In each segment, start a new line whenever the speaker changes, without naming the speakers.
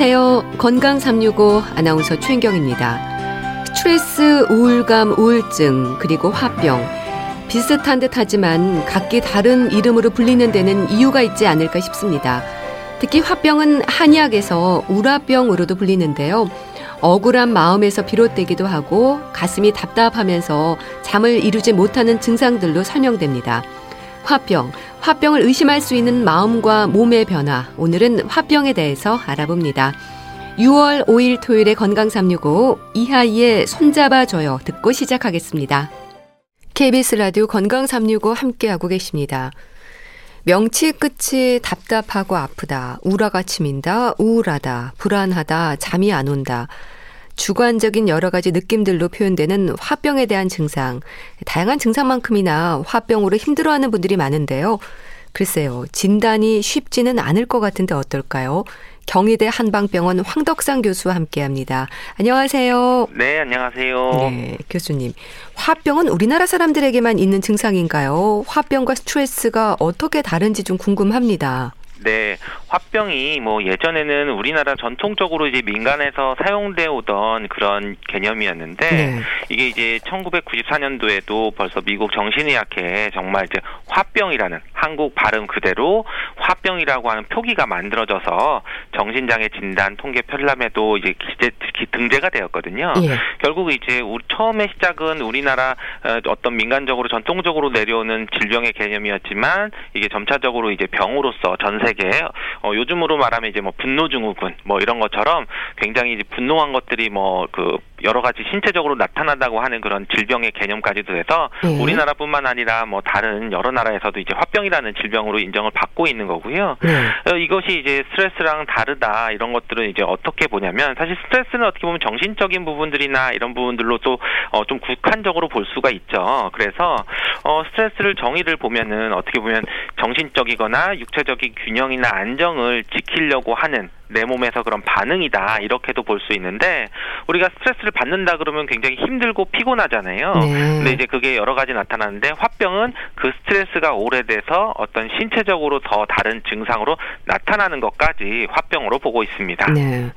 안녕하세요. 건강 365 아나운서 최인경입니다. 스트레스, 우울감, 우울증, 그리고 화병. 비슷한 듯 하지만 각기 다른 이름으로 불리는 데는 이유가 있지 않을까 싶습니다. 특히 화병은 한의학에서 우라병으로도 불리는데요. 억울한 마음에서 비롯되기도 하고 가슴이 답답하면서 잠을 이루지 못하는 증상들로 설명됩니다. 화병, 화병을 의심할 수 있는 마음과 몸의 변화. 오늘은 화병에 대해서 알아봅니다. 6월 5일 토요일에 건강 365 이하이의 손잡아 줘요 듣고 시작하겠습니다. KBS 라디오 건강 365 함께하고 계십니다. 명치 끝이 답답하고 아프다, 우라가 치민다, 우울하다, 불안하다, 잠이 안 온다. 주관적인 여러 가지 느낌들로 표현되는 화병에 대한 증상. 다양한 증상만큼이나 화병으로 힘들어하는 분들이 많은데요. 글쎄요, 진단이 쉽지는 않을 것 같은데 어떨까요? 경희대 한방병원 황덕상 교수와 함께 합니다. 안녕하세요.
네, 안녕하세요.
네, 교수님. 화병은 우리나라 사람들에게만 있는 증상인가요? 화병과 스트레스가 어떻게 다른지 좀 궁금합니다.
네, 화병이 뭐 예전에는 우리나라 전통적으로 이제 민간에서 사용되어 오던 그런 개념이었는데 네. 이게 이제 1994년도에도 벌써 미국 정신의학회에 정말 이제 화병이라는 한국 발음 그대로 화병이라고 하는 표기가 만들어져서 정신장애 진단 통계 편람에도 이제 기재, 등재가 되었거든요. 예. 결국 이제 처음에 시작은 우리나라 어, 어떤 민간적으로 전통적으로 내려오는 질병의 개념이었지만 이게 점차적으로 이제 병으로서 전세 계에 어, 요즘으로 말하면 이제 뭐 분노 증후군 뭐 이런 것처럼 굉장히 이제 분노한 것들이 뭐 그 여러 가지 신체적으로 나타난다고 하는 그런 질병의 개념까지도 해서 네. 우리나라뿐만 아니라 뭐 다른 여러 나라에서도 이제 화병이라는 질병으로 인정을 받고 있는 거고요. 네. 어, 이것이 이제 스트레스랑 다르다 이런 것들은 이제 어떻게 보냐면 사실 스트레스는 어떻게 보면 정신적인 부분들이나 이런 부분들로도 어, 좀 국한적으로 볼 수가 있죠. 그래서 어, 스트레스를 정의를 보면은 어떻게 보면 정신적이거나 육체적인 균형 이나 안정을 지키려고 하는 내 몸에서 그런 반응이다 이렇게도 볼 수 있는데 우리가 스트레스를 받는다 그러면 굉장히 힘들고 피곤하잖아요. 네. 근데 이제 그게 여러 가지 나타나는데 화병은 그 스트레스가 오래돼서 어떤 신체적으로 더 다른 증상으로 나타나는 것까지 화병으로 보고 있습니다. 네.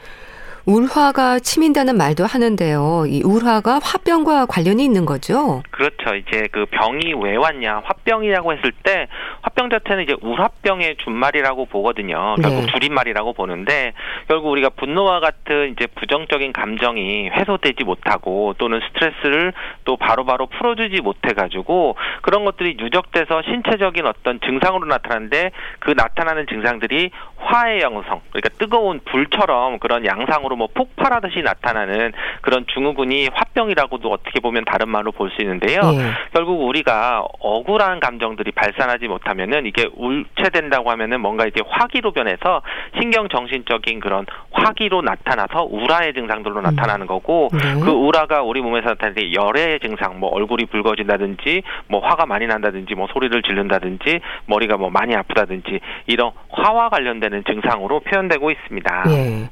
울화가 치민다는 말도 하는데요. 이 울화가 화병과 관련이 있는 거죠?
그렇죠. 이제 그 병이 왜 왔냐, 화병이라고 했을 때 화병 자체는 이제 울화병의 준말이라고 보거든요. 결국 네. 줄임말이라고 보는데 결국 우리가 분노와 같은 이제 부정적인 감정이 해소되지 못하고 또는 스트레스를 또 바로바로 바로 풀어주지 못해가지고 그런 것들이 누적돼서 신체적인 어떤 증상으로 나타나는데 그 나타나는 증상들이 화의 양성, 그러니까 뜨거운 불처럼 그런 양상으로 뭐 폭발하듯이 나타나는 그런 증후군이 화병이라고도 어떻게 보면 다른 말로 볼 수 있는데요. 예. 결국 우리가 억울한 감정들이 발산하지 못하면은 이게 울체된다고 하면은 뭔가 이제 화기로 변해서 신경 정신적인 그런 화기로 나타나서 우라의 증상들로 음. 나타나는 거고 네. 그 우라가 우리 몸에서 나타나는 열의 증상, 뭐 얼굴이 붉어진다든지 뭐 화가 많이 난다든지 뭐 소리를 지른다든지 머리가 뭐 많이 아프다든지 이런 화와 관련되는 증상으로 표현되고 있습니다. 예.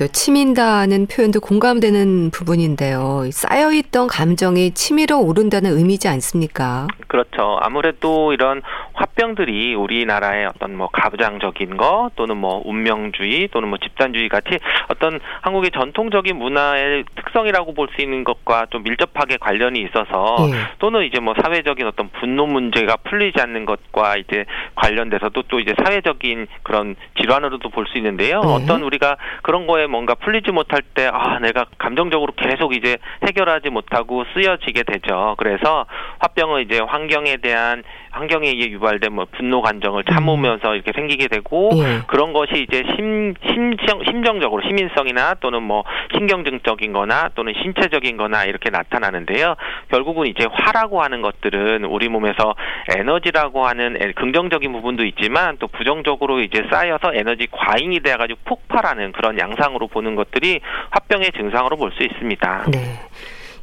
또 치민다는 표현도 공감되는 부분인데요. 쌓여있던 감정이 치밀어 오른다는 의미지 않습니까?
그렇죠. 아무래도 이런 화병들이 우리나라의 어떤 뭐 가부장적인 거 또는 뭐 운명주의 또는 뭐 집단주의 같이 어떤 한국의 전통적인 문화의 특성이라고 볼 수 있는 것과 좀 밀접하게 관련이 있어서 예. 또는 이제 뭐 사회적인 어떤 분노 문제가 풀리지 않는 것과 이제 관련돼서도 또 이제 사회적인 그런 질환으로도 볼 수 있는데요. 예. 어떤 우리가 그런 거에 뭔가 풀리지 못할 때 아 내가 감정적으로 계속 이제 해결하지 못하고 쓰여지게 되죠. 그래서 화병은 이제 환경에 대한 환경에 의해 유발된 뭐 분노 감정을 참으면서 음. 이렇게 생기게 되고 예. 그런 것이 이제 심 심정 심정적으로 시민성이나 또는 뭐 신경증적인거나 또는 신체적인거나 이렇게 나타나는데요. 결국은 이제 화라고 하는 것들은 우리 몸에서 에너지라고 하는 긍정적인 부분도 있지만 또 부정적으로 이제 쌓여서 에너지 과잉이 돼가지고 폭발하는 그런 양상 으로 보는 것들이 화병의 증상으로 볼 수 있습니다. 네.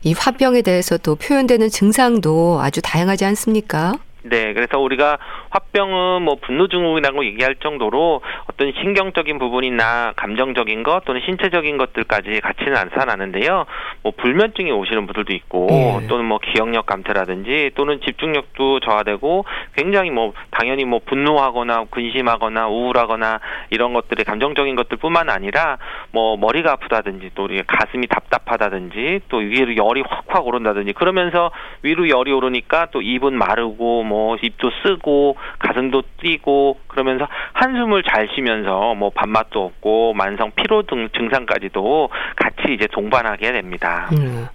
이 화병에 대해서 또 표현되는 증상도 아주 다양하지 않습니까?
네, 그래서 우리가 화병은 뭐 분노 증후군이라고 얘기할 정도로 어떤 신경적인 부분이나 감정적인 것 또는 신체적인 것들까지 같이는 나타나는데요. 뭐 불면증이 오시는 분들도 있고 네. 또는 뭐 기억력 감퇴라든지 또는 집중력도 저하되고 굉장히 뭐 당연히 뭐 분노하거나 근심하거나 우울하거나 이런 것들의 감정적인 것들뿐만 아니라 뭐 머리가 아프다든지 또 우리 가슴이 답답하다든지 또 위로 열이 확확 오른다든지 그러면서 위로 열이 오르니까 또 입은 마르고 뭐 입도 쓰고 가슴도 뛰고 그러면서 한숨을 잘 쉬면서 뭐 밥맛도 없고 만성 피로 등 증상까지도 같이 이제 동반하게 됩니다. 음.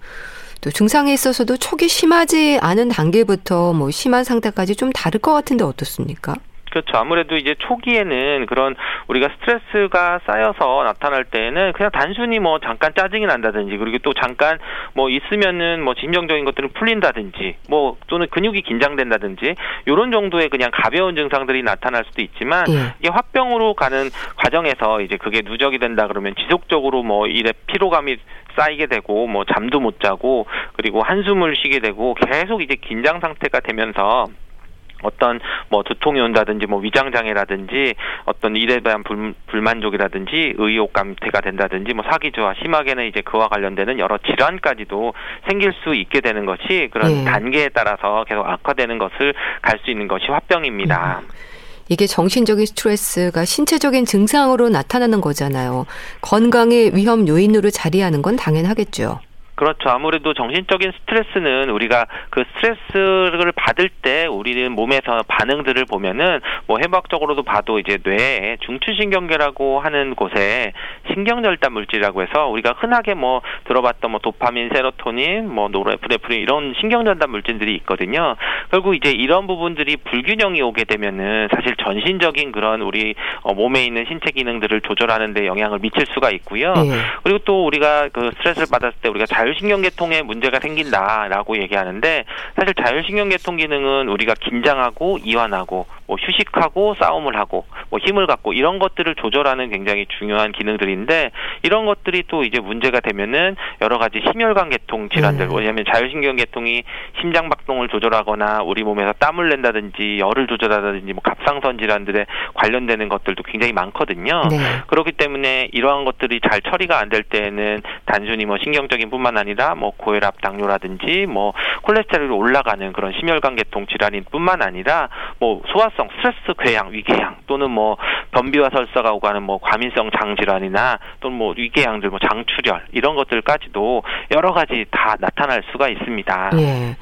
또 증상에 있어서도 초기 심하지 않은 단계부터 뭐 심한 상태까지 좀 다를 것 같은데 어떻습니까?
그렇죠. 아무래도 이제 초기에는 그런 우리가 스트레스가 쌓여서 나타날 때는 그냥 단순히 뭐 잠깐 짜증이 난다든지 그리고 또 잠깐 뭐 있으면은 뭐 진정적인 것들은 풀린다든지 뭐 또는 근육이 긴장된다든지 이런 정도의 그냥 가벼운 증상들이 나타날 수도 있지만 예. 이게 화병으로 가는 과정에서 이제 그게 누적이 된다 그러면 지속적으로 뭐 일에 피로감이 쌓이게 되고 뭐 잠도 못 자고 그리고 한숨을 쉬게 되고 계속 이제 긴장 상태가 되면서 어떤 뭐 두통이 온다든지 뭐 위장 장애라든지 어떤 일에 대한 불, 불만족이라든지 의욕 감퇴가 된다든지 뭐 사기조화 심하게는 이제 그와 관련되는 여러 질환까지도 생길 수 있게 되는 것이 그런 네. 단계에 따라서 계속 악화되는 것을 갈 수 있는 것이 화병입니다. 음.
이게 정신적인 스트레스가 신체적인 증상으로 나타나는 거잖아요. 건강의 위험 요인으로 자리하는 건 당연하겠죠.
그렇죠. 아무래도 정신적인 스트레스는 우리가 그 스트레스를 받을 때 우리는 몸에서 반응들을 보면은 뭐 해부학적으로도 봐도 이제 뇌에 중추신경계라고 하는 곳에 신경절단 물질이라고 해서 우리가 흔하게 뭐 들어봤던 뭐 도파민, 세로토닌, 뭐 노르에프네프린 이런 신경전달 물질들이 있거든요. 결국 이제 이런 부분들이 불균형이 오게 되면은 사실 전신적인 그런 우리 어 몸에 있는 신체 기능들을 조절하는 데 영향을 미칠 수가 있고요. 네. 그리고 또 우리가 그 스트레스를 받았을 때 우리가 자율 자율신경계통에 문제가 생긴다라고 얘기하는데 사실 자율신경계통 기능은 우리가 긴장하고 이완하고 뭐 휴식하고 싸움을 하고 뭐 힘을 갖고 이런 것들을 조절하는 굉장히 중요한 기능들인데 이런 것들이 또 이제 문제가 되면은 여러 가지 심혈관 계통 질환들 네. 왜냐하면 자율신경 계통이 심장 박동을 조절하거나 우리 몸에서 땀을 낸다든지 열을 조절하다든지 뭐 갑상선 질환들에 관련되는 것들도 굉장히 많거든요. 네. 그렇기 때문에 이러한 것들이 잘 처리가 안 될 때에는 단순히 뭐 신경적인 뿐만 아니라 뭐 고혈압 당뇨라든지 뭐 콜레스테롤이 올라가는 그런 심혈관 계통 질환인 뿐만 아니라 뭐 소화 소화성 스트레스 궤양, 위궤양 또는 뭐 변비와 설사가 오고 하는 뭐 과민성 장질환이나 또는 뭐 위궤양들, 뭐 장출혈 이런 것들까지도 여러 가지 다 나타날 수가 있습니다. 예.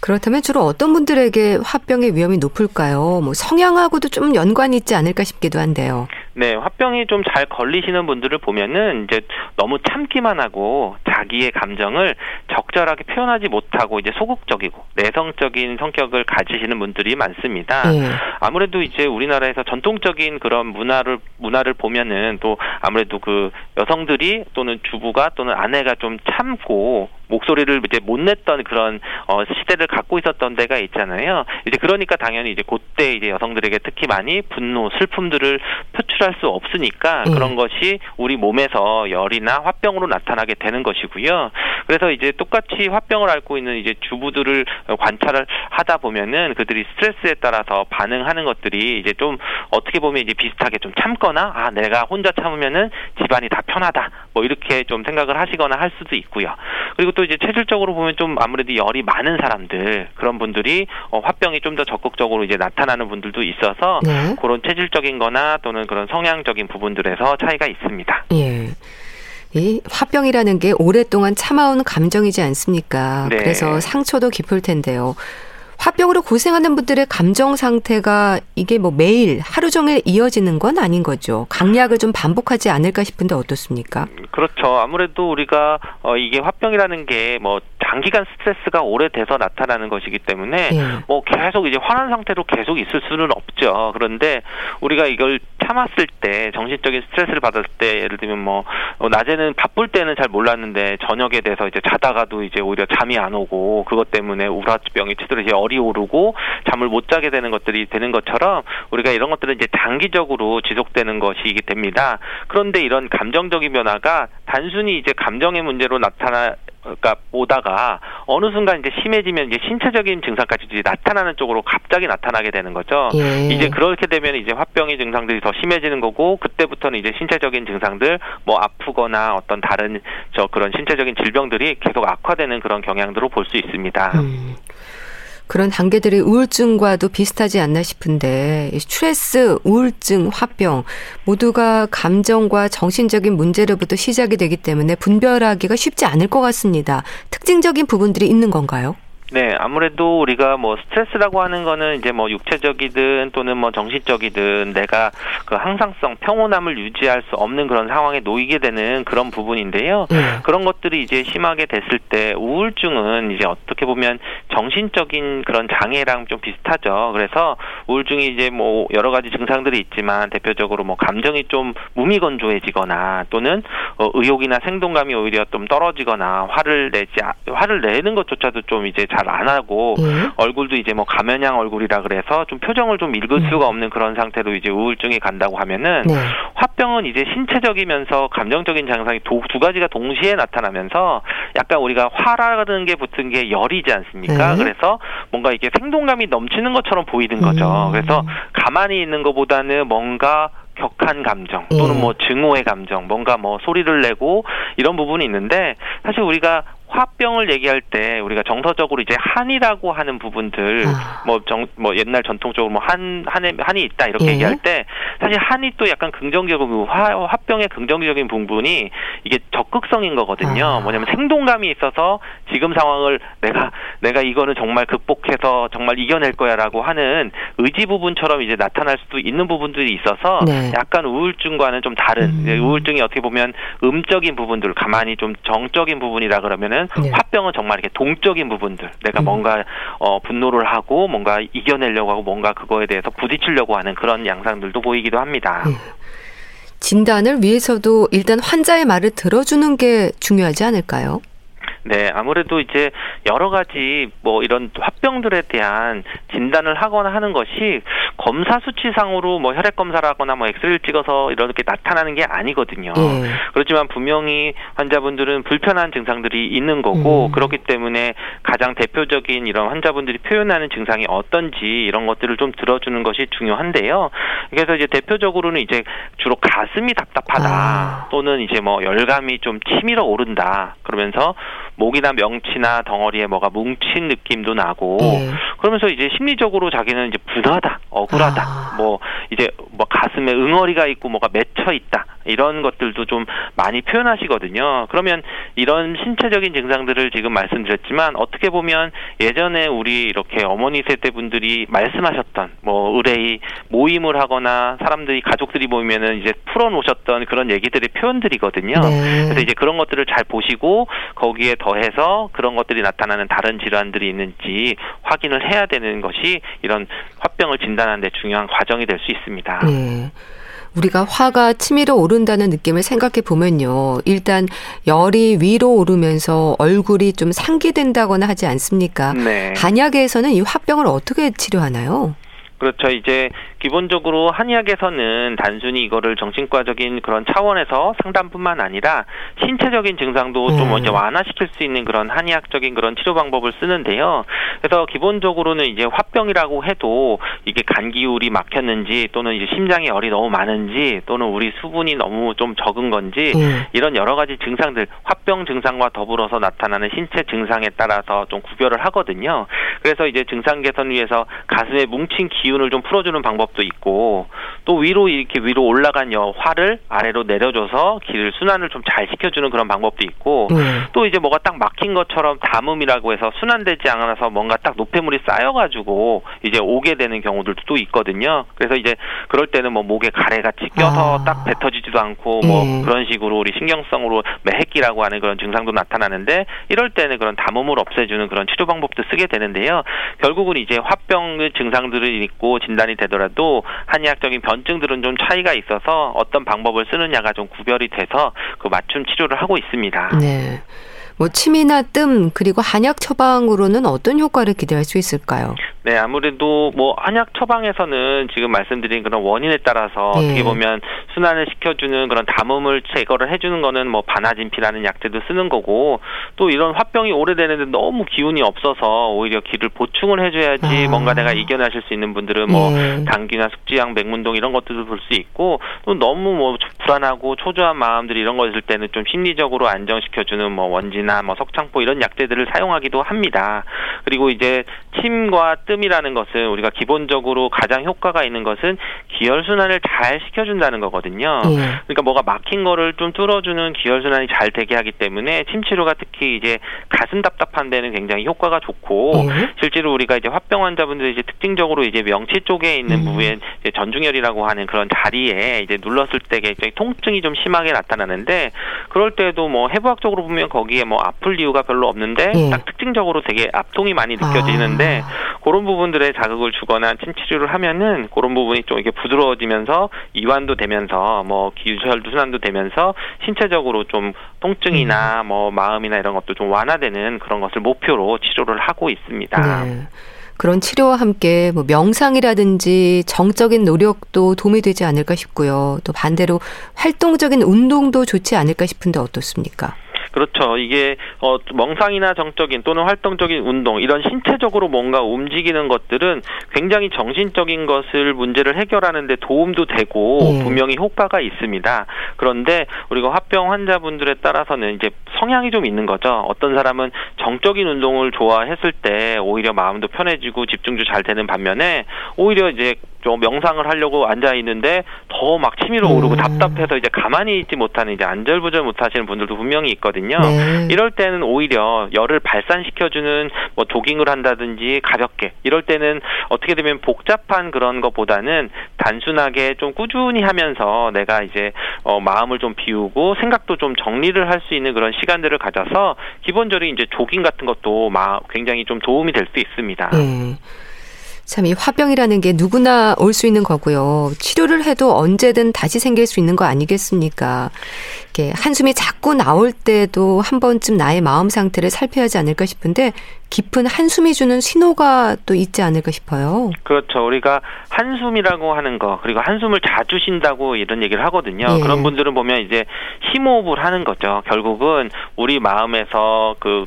그렇다면 주로 어떤 분들에게 화병의 위험이 높을까요? 뭐 성향하고도 좀 연관이 있지 않을까 싶기도 한데요.
네, 화병이 좀 잘 걸리시는 분들을 보면은 이제 너무 참기만 하고 자기의 감정을 적절하게 표현하지 못하고 이제 소극적이고 내성적인 성격을 가지시는 분들이 많습니다. 네. 아무래도 이제 우리나라에서 전통적인 그런 문화를 문화를 보면은 또 아무래도 그 여성들이 또는 주부가 또는 아내가 좀 참고 목소리를 이제 못 냈던 그런 어 시대를 갖고 있었던 데가 있잖아요. 이제 그러니까 당연히 이제 그때 이제 여성들에게 특히 많이 분노, 슬픔들을 표출 할 수 없으니까 음. 그런 것이 우리 몸에서 열이나 화병으로 나타나게 되는 것이고요. 그래서 이제 똑같이 화병을 앓고 있는 이제 주부들을 관찰을 하다 보면은 그들이 스트레스에 따라서 반응하는 것들이 이제 좀 어떻게 보면 이제 비슷하게 좀 참거나 아 내가 혼자 참으면은 집안이 다 편하다 뭐 이렇게 좀 생각을 하시거나 할 수도 있고요. 그리고 또 이제 체질적으로 보면 좀 아무래도 열이 많은 사람들 그런 분들이 어, 화병이 좀 더 적극적으로 이제 나타나는 분들도 있어서 네. 그런 체질적인거나 또는 그런 성향적인 부분들에서 차이가 있습니다.
예. 이 화병이라는 게 오랫동안 참아온 감정이지 않습니까? 네. 그래서 상처도 깊을 텐데요. 화병으로 고생하는 분들의 감정 상태가 이게 뭐 매일 하루 종일 이어지는 건 아닌 거죠. 강약을 좀 반복하지 않을까 싶은데 어떻습니까?
그렇죠. 아무래도 우리가 어 이게 화병이라는 게 뭐 장기간 스트레스가 오래돼서 나타나는 것이기 때문에 예. 뭐 계속 이제 화난 상태로 계속 있을 수는 없죠. 그런데 우리가 이걸 참았을 때 정신적인 스트레스를 받았을 때 예를 들면 뭐 어, 낮에는 바쁠 때는 잘 몰랐는데 저녁에 돼서 이제 자다가도 이제 오히려 잠이 안 오고 그것 때문에 우라병이 치더라 이제 열이 오르고 잠을 못 자게 되는 것들이 되는 것처럼 우리가 이런 것들은 이제 장기적으로 지속되는 것이기 됩니다. 그런데 이런 감정적인 변화가 단순히 이제 감정의 문제로 나타나 그러니까 보다가 어느 순간 이제 심해지면 이제 신체적인 증상까지 이제 나타나는 쪽으로 갑자기 나타나게 되는 거죠. 예. 이제 그렇게 되면 이제 화병의 증상들이 더 심해지는 거고 그때부터는 이제 신체적인 증상들 뭐 아프거나 어떤 다른 저 그런 신체적인 질병들이 계속 악화되는 그런 경향들을 볼수 있습니다. 음.
그런 단계들이 우울증과도 비슷하지 않나 싶은데 스트레스, 우울증, 화병 모두가 감정과 정신적인 문제로부터 시작이 되기 때문에 분별하기가 쉽지 않을 것 같습니다. 특징적인 부분들이 있는 건가요?
네, 아무래도 우리가 뭐 스트레스라고 하는 거는 이제 뭐 육체적이든 또는 뭐 정신적이든 내가 그 항상성, 평온함을 유지할 수 없는 그런 상황에 놓이게 되는 그런 부분인데요. 네. 그런 것들이 이제 심하게 됐을 때 우울증은 이제 어떻게 보면 정신적인 그런 장애랑 좀 비슷하죠. 그래서 우울증이 이제 뭐 여러 가지 증상들이 있지만 대표적으로 뭐 감정이 좀 무미건조해지거나 또는 어 의욕이나 생동감이 오히려 좀 떨어지거나 화를 내지 화를 내는 것조차도 좀 이제 잘안 하고 예. 얼굴도 이제 뭐 가면양 얼굴이라 그래서 좀 표정을 좀 읽을 네. 수가 없는 그런 상태로 이제 우울증이 간다고 하면은 네. 화병은 이제 신체적이면서 감정적인 증상이 도, 두 가지가 동시에 나타나면서 약간 우리가 화라는 게 붙은 게 열이지 않습니까? 네. 그래서 뭔가 이게 생동감이 넘치는 것처럼 보이는 거죠. 음. 그래서 가만히 있는 것보다는 뭔가 격한 감정 또는 예. 뭐 증오의 감정 뭔가 뭐 소리를 내고 이런 부분이 있는데 사실 우리가 화병을 얘기할 때 우리가 정서적으로 이제 한이라고 하는 부분들 뭐정뭐 아. 뭐 옛날 전통적으로 뭐 한 한에 한이 있다 이렇게 예. 얘기할 때 사실 한이 또 약간 긍정적인 그 화, 화병의 긍정적인 부분이 이게 적극성인 거거든요. 아. 뭐냐면 생동감이 있어서 지금 상황을 내가 내가 이거는 정말 극복해서 정말 이겨낼 거야라고 하는 의지 부분처럼 이제 나타날 수도 있는 부분들이 있어서 네. 약간 우울증과는 좀 다른 음. 우울증이 어떻게 보면 음적인 부분들 가만히 좀 정적인 부분이라 그러면은 경우는 네. 화병은 정말 이렇게 동적인 부분들 내가 음. 뭔가 어, 분노를 하고 뭔가 이겨내려고 하고 뭔가 그거에 대해서 부딪히려고 하는 그런 양상들도 보이기도 합니다. 네.
진단을 위해서도 일단 환자의 말을 들어주는 게 중요하지 않을까요?
네, 아무래도 이제 여러 가지 뭐 이런 화병들에 대한 진단을 하거나 하는 것이 검사 수치상으로 뭐 혈액 검사를 하거나 뭐 엑스레이를 찍어서 이렇게 나타나는 게 아니거든요. 예. 그렇지만 분명히 환자분들은 불편한 증상들이 있는 거고 음. 그렇기 때문에 가장 대표적인 이런 환자분들이 표현하는 증상이 어떤지 이런 것들을 좀 들어주는 것이 중요한데요. 그래서 이제 대표적으로는 이제 주로 가슴이 답답하다 아. 또는 이제 뭐 열감이 좀 치밀어 오른다 그러면서 목이나 명치나 덩어리에 뭐가 뭉친 느낌도 나고 네. 그러면서 이제 심리적으로 자기는 이제 분하다, 억울하다, 아. 뭐 이제 뭐 가슴에 응어리가 있고 뭐가 맺혀 있다 이런 것들도 좀 많이 표현하시거든요. 그러면 이런 신체적인 증상들을 지금 말씀드렸지만 어떻게 보면 예전에 우리 이렇게 어머니 세대 분들이 말씀하셨던 뭐 의뢰의 모임을 하거나 사람들이 가족들이 모이면은 이제 풀어놓으셨던 그런 얘기들의 표현들이거든요. 네. 그래서 이제 그런 것들을 잘 보시고 거기에 더해서 그런 것들이 나타나는 다른 질환들이 있는지 확인을 해야 되는 것이 이런 화병을 진단하는 데 중요한 과정이 될 수 있습니다. 네.
우리가 화가 치밀어 오른다는 느낌을 생각해 보면요. 일단 열이 위로 오르면서 얼굴이 좀 상기된다거나 하지 않습니까? 네. 한약에서는 이 화병을 어떻게 치료하나요?
그렇죠. 이제 기본적으로 한의학에서는 단순히 이거를 정신과적인 그런 차원에서 상담뿐만 아니라 신체적인 증상도 음. 좀 먼저 완화시킬 수 있는 그런 한의학적인 그런 치료 방법을 쓰는데요. 그래서 기본적으로는 이제 화병이라고 해도 이게 간 기울이 막혔는지 또는 이제 심장에 열이 너무 많은지 또는 우리 수분이 너무 좀 적은 건지 음. 이런 여러 가지 증상들 화병 증상과 더불어서 나타나는 신체 증상에 따라서 좀 구별을 하거든요. 그래서 이제 증상 개선 위해서 가슴에 뭉친 기운을 좀 풀어주는 방법 방법도 있고 또 위로 이렇게 위로 올라간 화를 아래로 내려줘서 길을 순환을 좀 잘 시켜주는 그런 방법도 있고 네. 또 이제 뭐가 딱 막힌 것처럼 담음이라고 해서 순환되지 않아서 뭔가 딱 노폐물이 쌓여가지고 이제 오게 되는 경우들도 또 있거든요. 그래서 이제 그럴 때는 뭐 목에 가래같이 껴서 아. 딱 뱉어지지도 않고 뭐 네. 그런 식으로 우리 신경성으로 매핵기라고 하는 그런 증상도 나타나는데 이럴 때는 그런 담음을 없애주는 그런 치료 방법도 쓰게 되는데요. 결국은 이제 화병 증상들이 있고 진단이 되더라도 한의학적인 변증들은 좀 차이가 있어서 어떤 방법을 쓰느냐가 좀 구별이 돼서 그 맞춤 치료를 하고 있습니다. 네.
뭐 침이나 뜸 그리고 한약 처방으로는 어떤 효과를 기대할 수 있을까요?
네, 아무래도 뭐 한약 처방에서는 지금 말씀드린 그런 원인에 따라서 예. 어떻게 보면 순환을 시켜주는 그런 담음을 제거를 해주는 거는 뭐 바나진피라는 약제도 쓰는 거고 또 이런 화병이 오래되는데 너무 기운이 없어서 오히려 기를 보충을 해줘야지 아. 뭔가 내가 이겨내실 수 있는 분들은 뭐 예. 당귀나 숙지향, 맥문동 이런 것들도 볼 수 있고 또 너무 뭐 불안하고 초조한 마음들이 이런 거 있을 때는 좀 심리적으로 안정시켜주는 뭐 원 지나 뭐 석창포 이런 약제들을 사용하기도 합니다. 그리고 이제 침과 뜸이라는 것은 우리가 기본적으로 가장 효과가 있는 것은 기혈 순환을 잘 시켜준다는 거거든요. 예. 그러니까 뭐가 막힌 거를 좀 뚫어주는 기혈 순환이 잘 되게 하기 때문에 침 치료가 특히 이제 가슴 답답한 데는 굉장히 효과가 좋고 예. 실제로 우리가 이제 화병 환자분들 이제 특징적으로 이제 명치 쪽에 있는 음. 부위에 이제 전중혈이라고 하는 그런 자리에 이제 눌렀을 때 굉장히 통증이 좀 심하게 나타나는데 그럴 때도 뭐 해부학적으로 보면 거기에 뭐 아플 이유가 별로 없는데 예. 딱 특징적으로 되게 압통이 많이 느껴지는데 아. 그런 부분들에 자극을 주거나 침치료를 하면은 그런 부분이 좀 이게 부드러워지면서 이완도 되면서 뭐 기혈도 순환도 되면서 신체적으로 좀 통증이나 음. 뭐 마음이나 이런 것도 좀 완화되는 그런 것을 목표로 치료를 하고 있습니다. 네.
그런 치료와 함께 뭐 명상이라든지 정적인 노력도 도움이 되지 않을까 싶고요. 또 반대로 활동적인 운동도 좋지 않을까 싶은데 어떻습니까?
그렇죠. 이게 어 멍상이나 정적인 또는 활동적인 운동 이런 신체적으로 뭔가 움직이는 것들은 굉장히 정신적인 것을 문제를 해결하는 데 도움도 되고 예. 분명히 효과가 있습니다. 그런데 우리가 화병 환자분들에 따라서는 이제 성향이 좀 있는 거죠. 어떤 사람은 정적인 운동을 좋아했을 때 오히려 마음도 편해지고 집중도 잘 되는 반면에 오히려 이제 좀 명상을 하려고 앉아 있는데 더 막 치밀어 오르고 음. 답답해서 이제 가만히 있지 못하는 이제 안절부절 못하시는 분들도 분명히 있거든요. 네. 이럴 때는 오히려 열을 발산시켜주는 뭐 조깅을 한다든지 가볍게 이럴 때는 어떻게 되면 복잡한 그런 것보다는 단순하게 좀 꾸준히 하면서 내가 이제 어 마음을 좀 비우고 생각도 좀 정리를 할 수 있는 그런 시간들을 가져서 기본적으로 이제 조깅 같은 것도 막 굉장히 좀 도움이 될 수 있습니다. 네.
참, 이 화병이라는 게 누구나 올 수 있는 거고요. 치료를 해도 언제든 다시 생길 수 있는 거 아니겠습니까? 이렇게 한숨이 자꾸 나올 때도 한 번쯤 나의 마음 상태를 살펴야 하지 않을까 싶은데 깊은 한숨이 주는 신호가 또 있지 않을까 싶어요.
그렇죠. 우리가 한숨이라고 하는 거 그리고 한숨을 자주 쉰다고 이런 얘기를 하거든요. 예. 그런 분들은 보면 이제 심호흡을 하는 거죠. 결국은 우리 마음에서 그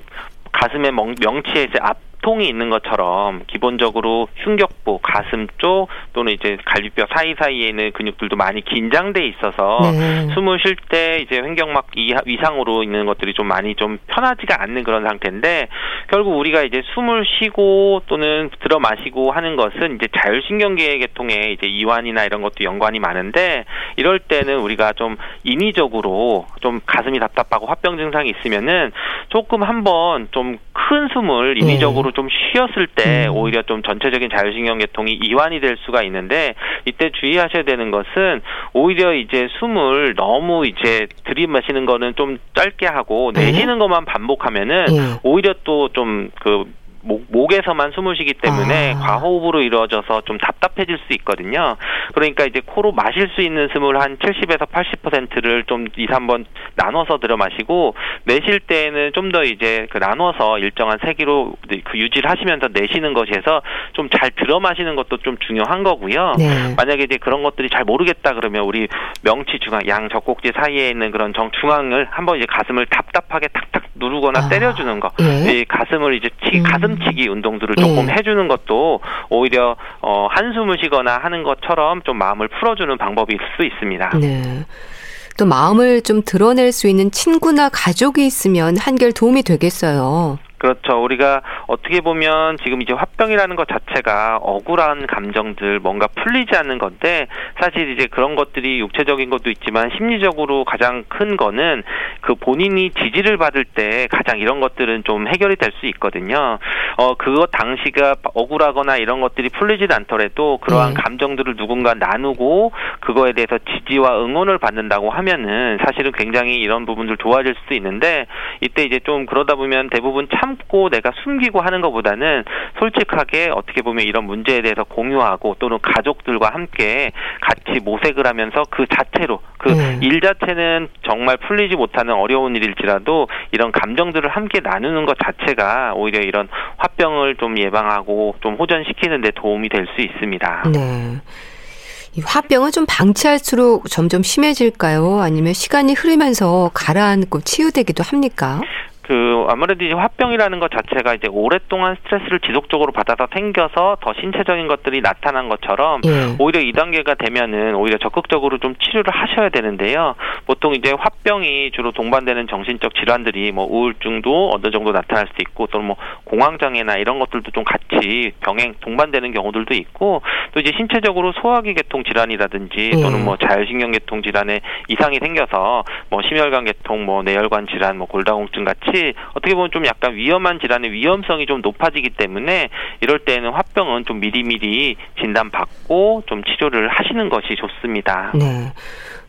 가슴의 명치에 이제 앞 통이 있는 것처럼 기본적으로 흉격부, 가슴 쪽 또는 이제 갈비뼈 사이사이에 있는 근육들도 많이 긴장돼 있어서 네. 숨을 쉴 때 이제 횡격막 이상으로 있는 것들이 좀 많이 좀 편하지가 않는 그런 상태인데 결국 우리가 이제 숨을 쉬고 또는 들어 마시고 하는 것은 이제 자율신경계 계통에 이제 이완이나 이런 것도 연관이 많은데 이럴 때는 우리가 좀 인위적으로 좀 가슴이 답답하고 화병 증상이 있으면은 조금 한번 좀 큰 숨을 인위적으로 네. 좀 쉬었을 때 음. 오히려 좀 전체적인 자율신경 계통이 이완이 될 수가 있는데 이때 주의하셔야 되는 것은 오히려 이제 숨을 너무 이제 들이마시는 거는 좀 짧게 하고 네. 내쉬는 것만 반복하면은 네. 오히려 또 좀 그 목, 목에서만 숨을 쉬기 때문에 아. 과호흡으로 이루어져서 좀 답답해질 수 있거든요. 그러니까 이제 코로 마실 수 있는 숨을 한 70에서 80%를 좀 2, 3번 나눠서 들어 마시고 내쉴 때에는 좀 더 이제 그 나눠서 일정한 세기로 그 유지를 하시면서 내쉬는 것에서 좀 잘 들어 마시는 것도 좀 중요한 거고요. 네. 만약에 이제 그런 것들이 잘 모르겠다 그러면 우리 명치 중앙 양 젖꼭지 사이에 있는 그런 정 중앙을 한번 이제 가슴을 답답하게 탁탁 누르거나 아. 때려주는 거. 예. 이 가슴을 이제 치, 음. 가슴 멈치기 운동들을 조금 예. 해주는 것도 오히려 어, 한숨을 쉬거나 하는 것처럼 좀 마음을 풀어주는 방법일 수 있습니다. 네.
또 마음을 좀 드러낼 수 있는 친구나 가족이 있으면 한결 도움이 되겠어요.
그렇죠. 우리가 어떻게 보면 지금 이제 화병이라는 것 자체가 억울한 감정들 뭔가 풀리지 않는 건데 사실 이제 그런 것들이 육체적인 것도 있지만 심리적으로 가장 큰 거는 그 본인이 지지를 받을 때 가장 이런 것들은 좀 해결이 될 수 있거든요. 어 그것 당시가 억울하거나 이런 것들이 풀리지도 않더라도 그러한 네. 감정들을 누군가 나누고 그거에 대해서 지지와 응원을 받는다고 하면은 사실은 굉장히 이런 부분들 좋아질 수도 있는데 이때 이제 좀 그러다 보면 대부분 참고 내가 숨기고 하는 것보다는 솔직하게 어떻게 보면 이런 문제에 대해서 공유하고 또는 가족들과 함께 같이 모색을 하면서 그 자체로 그일 네. 자체는 정말 풀리지 못하는 어려운 일일지라도 이런 감정들을 함께 나누는 것 자체가 오히려 이런 화병을 좀 예방하고 좀 호전시키는 데 도움이 될 수 있습니다.
네. 이 화병은 좀 방치할수록 점점 심해질까요? 아니면 시간이 흐르면서 가라앉고 치유되기도 합니까?
그 아무래도 이제 화병이라는 것 자체가 이제 오랫동안 스트레스를 지속적으로 받아서 생겨서 더 신체적인 것들이 나타난 것처럼 예. 오히려 이 단계가 되면은 오히려 적극적으로 좀 치료를 하셔야 되는데요. 보통 이제 화병이 주로 동반되는 정신적 질환들이 뭐 우울증도 어느 정도 나타날 수도 있고 또는 뭐 공황 장애나 이런 것들도 좀 같이 병행 동반되는 경우들도 있고 또 이제 신체적으로 소화기 계통 질환이라든지 예. 또는 뭐 자율신경 계통 질환에 이상이 생겨서 뭐 심혈관 계통 뭐 뇌혈관 질환 뭐 골다공증 같이 것이 어떻게 보면 좀 약간 위험한 질환의 위험성이 좀 높아지기 때문에 이럴 때는 화병은 좀 미리미리 진단받고 좀 치료를 하시는 것이 좋습니다.
네.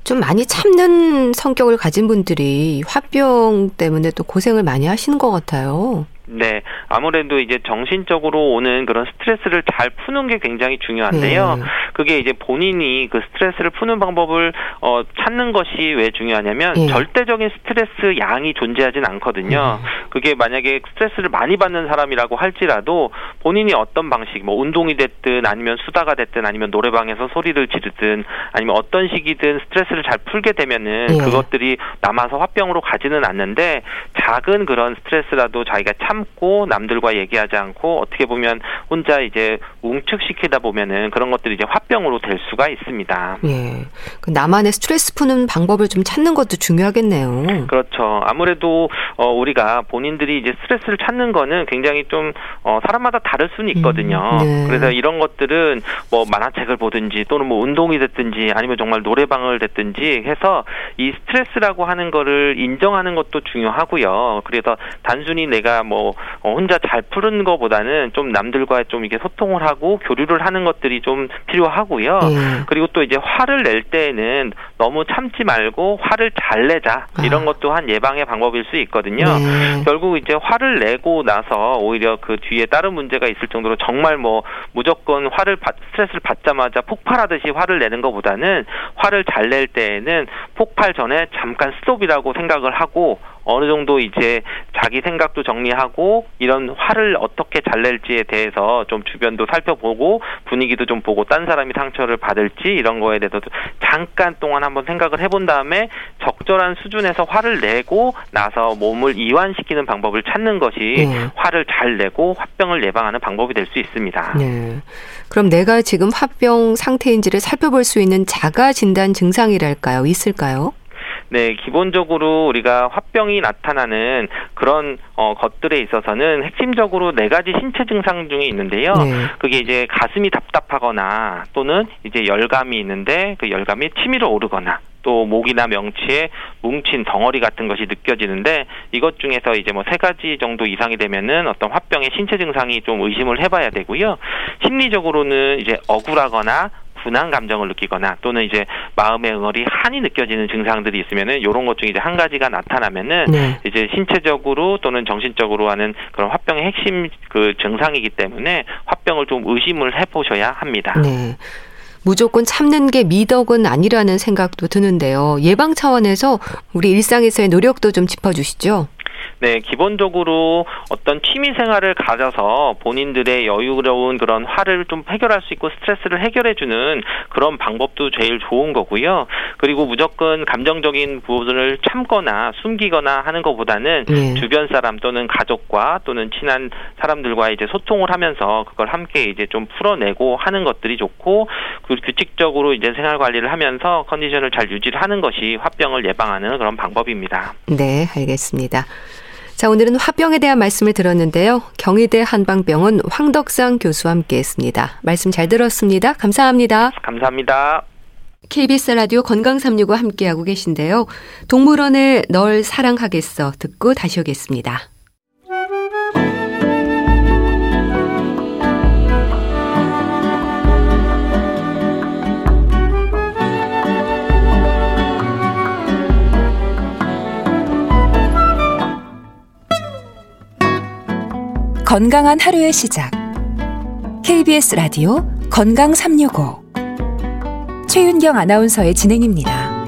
좀 많이 참는 성격을 가진 분들이 화병 때문에 또 고생을 많이 하시는 것 같아요.
네, 아무래도 이제 정신적으로 오는 그런 스트레스를 잘 푸는 게 굉장히 중요한데요. 네. 그게 이제 본인이 그 스트레스를 푸는 방법을 어, 찾는 것이 왜 중요하냐면 네. 절대적인 스트레스 양이 존재하진 않거든요. 네. 그게 만약에 스트레스를 많이 받는 사람이라고 할지라도 본인이 어떤 방식, 뭐 운동이 됐든 아니면 수다가 됐든 아니면 노래방에서 소리를 지르든 아니면 어떤 식이든 스트레스를 잘 풀게 되면은 네. 그것들이 남아서 화병으로 가지는 않는데 작은 그런 스트레스라도 자기가 참 참고 남들과 얘기하지 않고 어떻게 보면 혼자 이제 웅축시키다 보면은 그런 것들이 이제 화병으로 될 수가 있습니다.
예. 그 나만의 스트레스 푸는 방법을 좀 찾는 것도 중요하겠네요.
그렇죠. 아무래도 어 우리가 본인들이 이제 스트레스를 찾는 거는 굉장히 좀 어 사람마다 다를 수는 있거든요. 음, 네. 그래서 이런 것들은 뭐 만화책을 보든지 또는 뭐 운동이 됐든지 아니면 정말 노래방을 됐든지 해서 이 스트레스라고 하는 거를 인정하는 것도 중요하고요. 그래서 단순히 내가 뭐 어, 혼자 잘 푸는 것보다는 좀 남들과 좀 이게 소통을 하고 교류를 하는 것들이 좀 필요하고요. 네. 그리고 또 이제 화를 낼 때에는 너무 참지 말고 화를 잘 내자 이런 아. 것도 한 예방의 방법일 수 있거든요. 네. 결국 이제 화를 내고 나서 오히려 그 뒤에 다른 문제가 있을 정도로 정말 뭐 무조건 화를 받, 스트레스를 받자마자 폭발하듯이 화를 내는 것보다는 화를 잘 낼 때에는 폭발 전에 잠깐 스톱이라고 생각을 하고 어느 정도 이제 자기 생각도 정리하고 이런 화를 어떻게 잘 낼지에 대해서 좀 주변도 살펴보고 분위기도 좀 보고 딴 사람이 상처를 받을지 이런 거에 대해서도 잠깐 동안 한번 생각을 해본 다음에 적절한 수준에서 화를 내고 나서 몸을 이완시키는 방법을 찾는 것이 네. 화를 잘 내고 화병을 예방하는 방법이 될 수 있습니다.
네. 그럼 내가 지금 화병 상태인지를 살펴볼 수 있는 자가 진단 증상이랄까요? 있을까요?
네, 기본적으로 우리가 화병이 나타나는 그런 어, 것들에 있어서는 핵심적으로 네 가지 신체 증상 중에 있는데요. 네. 그게 이제 가슴이 답답하거나 또는 이제 열감이 있는데 그 열감이 치밀어 오르거나 또 목이나 명치에 뭉친 덩어리 같은 것이 느껴지는데 이것 중에서 이제 뭐 세 가지 정도 이상이 되면은 어떤 화병의 신체 증상이 좀 의심을 해봐야 되고요. 심리적으로는 이제 억울하거나 분한 감정을 느끼거나 또는 이제 마음의 응어리 한이 느껴지는 증상들이 있으면은 요런 것 중에 이제 한 가지가 나타나면은 네. 이제 신체적으로 또는 정신적으로 하는 그런 화병의 핵심 그 증상이기 때문에 화병을 좀 의심을 해 보셔야 합니다. 네.
무조건 참는 게 미덕은 아니라는 생각도 드는데요. 예방 차원에서 우리 일상에서의 노력도 좀 짚어 주시죠.
네, 기본적으로 어떤 취미 생활을 가져서 본인들의 여유로운 그런 화를 좀 해결할 수 있고 스트레스를 해결해주는 그런 방법도 제일 좋은 거고요. 그리고 무조건 감정적인 부분을 참거나 숨기거나 하는 것보다는 네. 주변 사람 또는 가족과 또는 친한 사람들과 이제 소통을 하면서 그걸 함께 이제 좀 풀어내고 하는 것들이 좋고 그 규칙적으로 이제 생활 관리를 하면서 컨디션을 잘 유지를 하는 것이 화병을 예방하는 그런 방법입니다.
네, 알겠습니다. 자, 오늘은 화병에 대한 말씀을 들었는데요. 경희대 한방병원 황덕상 교수와 함께 했습니다. 말씀 잘 들었습니다. 감사합니다.
감사합니다.
KBS 라디오 건강365 함께하고 계신데요. 동물원의 널 사랑하겠어 듣고 다시 오겠습니다.
건강한 하루의 시작. KBS 라디오 건강 365. 최윤경 아나운서의 진행입니다.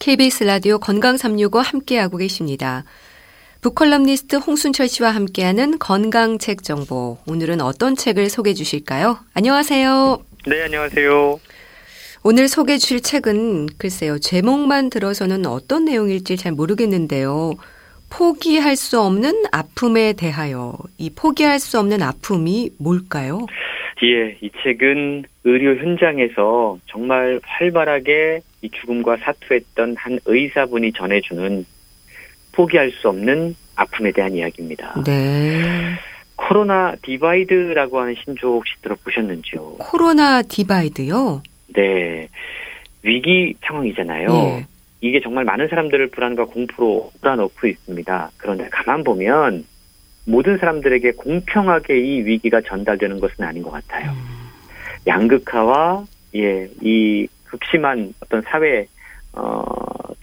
KBS 라디오 건강 365 함께하고 계십니다. 북컬럼니스트 홍순철 씨와 함께하는 건강책 정보. 오늘은 어떤 책을 소개해 주실까요? 안녕하세요.
네, 안녕하세요.
오늘 소개해 주실 책은 글쎄요. 제목만 들어서는 어떤 내용일지 잘 모르겠는데요. 포기할 수 없는 아픔에 대하여 이 포기할 수 없는 아픔이 뭘까요?
예, 이 책은 의료 현장에서 정말 활발하게 이 죽음과 사투했던 한 의사분이 전해주는 포기할 수 없는 아픔에 대한 이야기입니다.
네.
코로나 divide라고 하는 신조 혹시 들어보셨는지요?
코로나 divide요?
네. 위기 상황이잖아요.
예.
이게 정말 많은 사람들을 불안과 공포로 몰아넣고 있습니다. 그런데 가만 보면 모든 사람들에게 공평하게 이 위기가 전달되는 것은 아닌 것 같아요. 양극화와 예, 이 극심한 어떤 사회 어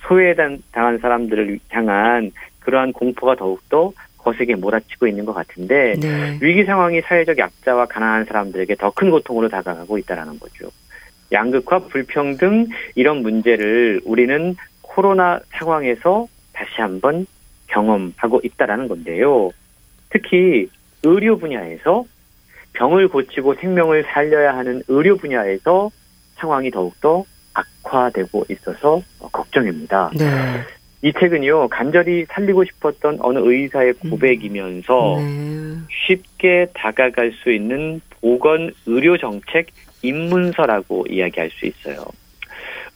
소외당한 사람들을 향한 그러한 공포가 더욱더 거세게 몰아치고 있는 것 같은데
네.
위기 상황이 사회적 약자와 가난한 사람들에게 더 큰 고통으로 다가가고 있다라는 거죠. 양극화, 불평등 이런 문제를 우리는 코로나 상황에서 다시 한번 경험하고 있다라는 건데요. 특히 의료 분야에서 병을 고치고 생명을 살려야 하는 의료 분야에서 상황이 더욱더 악화되고 있어서 걱정입니다.
네.
이 책은요, 간절히 살리고 싶었던 어느 의사의 고백이면서
네.
쉽게 다가갈 수 있는 보건 의료 정책 입문서라고 이야기할 수 있어요.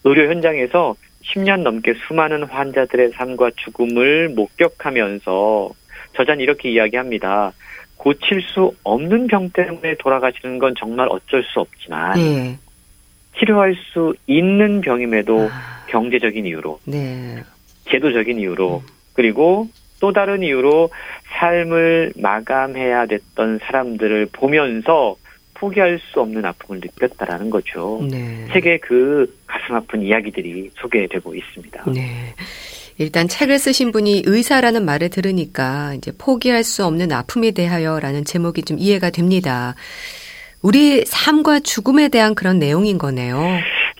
의료 현장에서 10년 넘게 수많은 환자들의 삶과 죽음을 목격하면서 저자는 이렇게 이야기합니다. 고칠 수 없는 병 때문에 돌아가시는 건 정말 어쩔 수 없지만
예.
치료할 수 있는 병임에도
아,
경제적인 이유로
네.
제도적인 이유로 그리고 또 다른 이유로 삶을 마감해야 됐던 사람들을 보면서 포기할 수 없는 아픔을 느꼈다라는 거죠.
네.
책에 그 가슴 아픈 이야기들이 소개되고 있습니다.
네. 일단 책을 쓰신 분이 의사라는 말을 들으니까 이제 포기할 수 없는 아픔에 대하여라는 제목이 좀 이해가 됩니다. 우리 삶과 죽음에 대한 그런 내용인 거네요.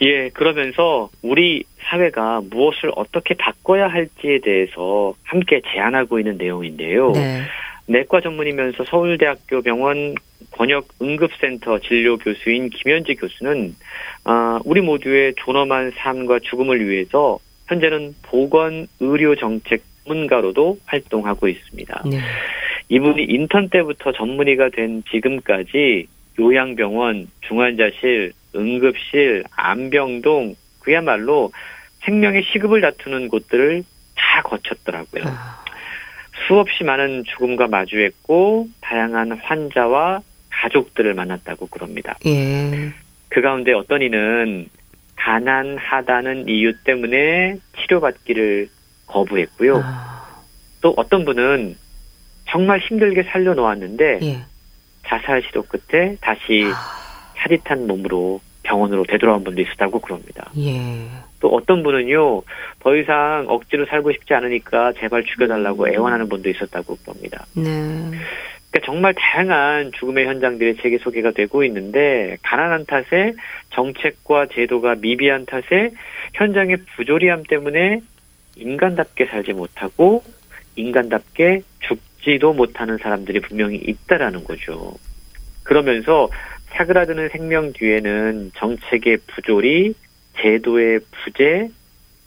예, 그러면서 우리 사회가 무엇을 어떻게 바꿔야 할지에 대해서 함께 제안하고 있는 내용인데요.
네.
내과 전문이면서 서울대학교 병원 권역 응급센터 진료 교수인 김현지 교수는 아, 우리 모두의 존엄한 삶과 죽음을 위해서 현재는 보건 의료 정책 전문가로도 활동하고 있습니다.
네.
이분이 인턴 때부터 전문의가 된 지금까지 요양병원, 중환자실, 응급실, 안병동 그야말로 생명의 시급을 다투는 곳들을 다 거쳤더라고요.
아,
수없이 많은 죽음과 마주했고 다양한 환자와 가족들을 만났다고 그럽니다.
예.
그 가운데 어떤 이는 가난하다는 이유 때문에 치료받기를 거부했고요.
아,
또 어떤 분은 정말 힘들게 살려놓았는데
예.
자살 시도 끝에 다시
아,
차릿한 몸으로 병원으로 되돌아온 분도 있었다고 그럽니다.
예.
또 어떤 분은요, 더 이상 억지로 살고 싶지 않으니까 제발 죽여달라고 애원하는 분도 있었다고 그럽니다.
네.
그러니까 정말 다양한 죽음의 현장들이 책에 소개가 되고 있는데 가난한 탓에 정책과 제도가 미비한 탓에 현장의 부조리함 때문에 인간답게 살지 못하고 인간답게 죽지도 못하는 사람들이 분명히 있다라는 거죠. 그러면서 사그라드는 생명 뒤에는 정책의 부조리, 제도의 부재,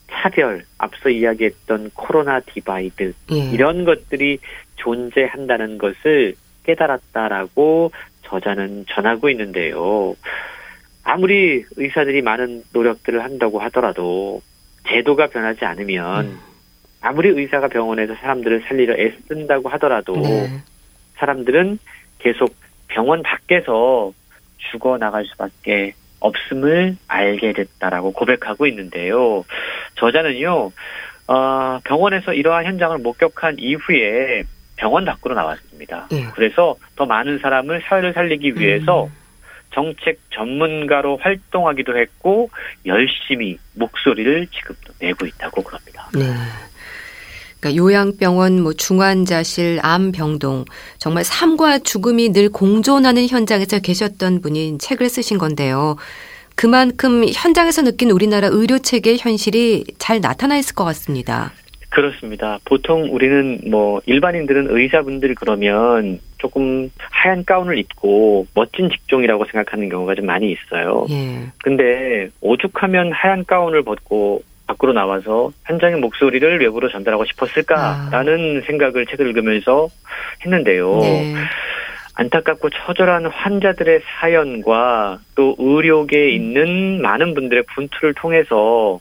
차별, 앞서 이야기했던 코로나 divide
예.
이런 것들이 존재한다는 것을 깨달았다라고 저자는 전하고 있는데요. 아무리 의사들이 많은 노력들을 한다고 하더라도 제도가 변하지 않으면
음.
아무리 의사가 병원에서 사람들을 살리려 애쓴다고 하더라도
네.
사람들은 계속 병원 밖에서 죽어 나갈 수밖에 없음을 알게 됐다라고 고백하고 있는데요. 저자는요, 어, 병원에서 이러한 현장을 목격한 이후에 병원 밖으로 나왔습니다.
예.
그래서 더 많은 사람을 사회를 살리기 위해서
음.
정책 전문가로 활동하기도 했고 열심히 목소리를 지금도 내고 있다고 그럽니다.
네. 그러니까 요양병원, 뭐 중환자실, 암병동 정말 삶과 죽음이 늘 공존하는 현장에서 계셨던 분이 책을 쓰신 건데요. 그만큼 현장에서 느낀 우리나라 의료 체계의 현실이 잘 나타나 있을 것 같습니다.
그렇습니다. 보통 우리는 뭐 일반인들은 의사분들 그러면 조금 하얀 가운을 입고 멋진 직종이라고 생각하는 경우가 좀 많이 있어요. 예. 근데 오죽하면 하얀 가운을 벗고 밖으로 나와서 현장의 목소리를 외부로 전달하고 싶었을까라는 아. 생각을 책을 읽으면서 했는데요. 네. 안타깝고 처절한 환자들의 사연과 또 의료계에 있는 많은 분들의 분투를 통해서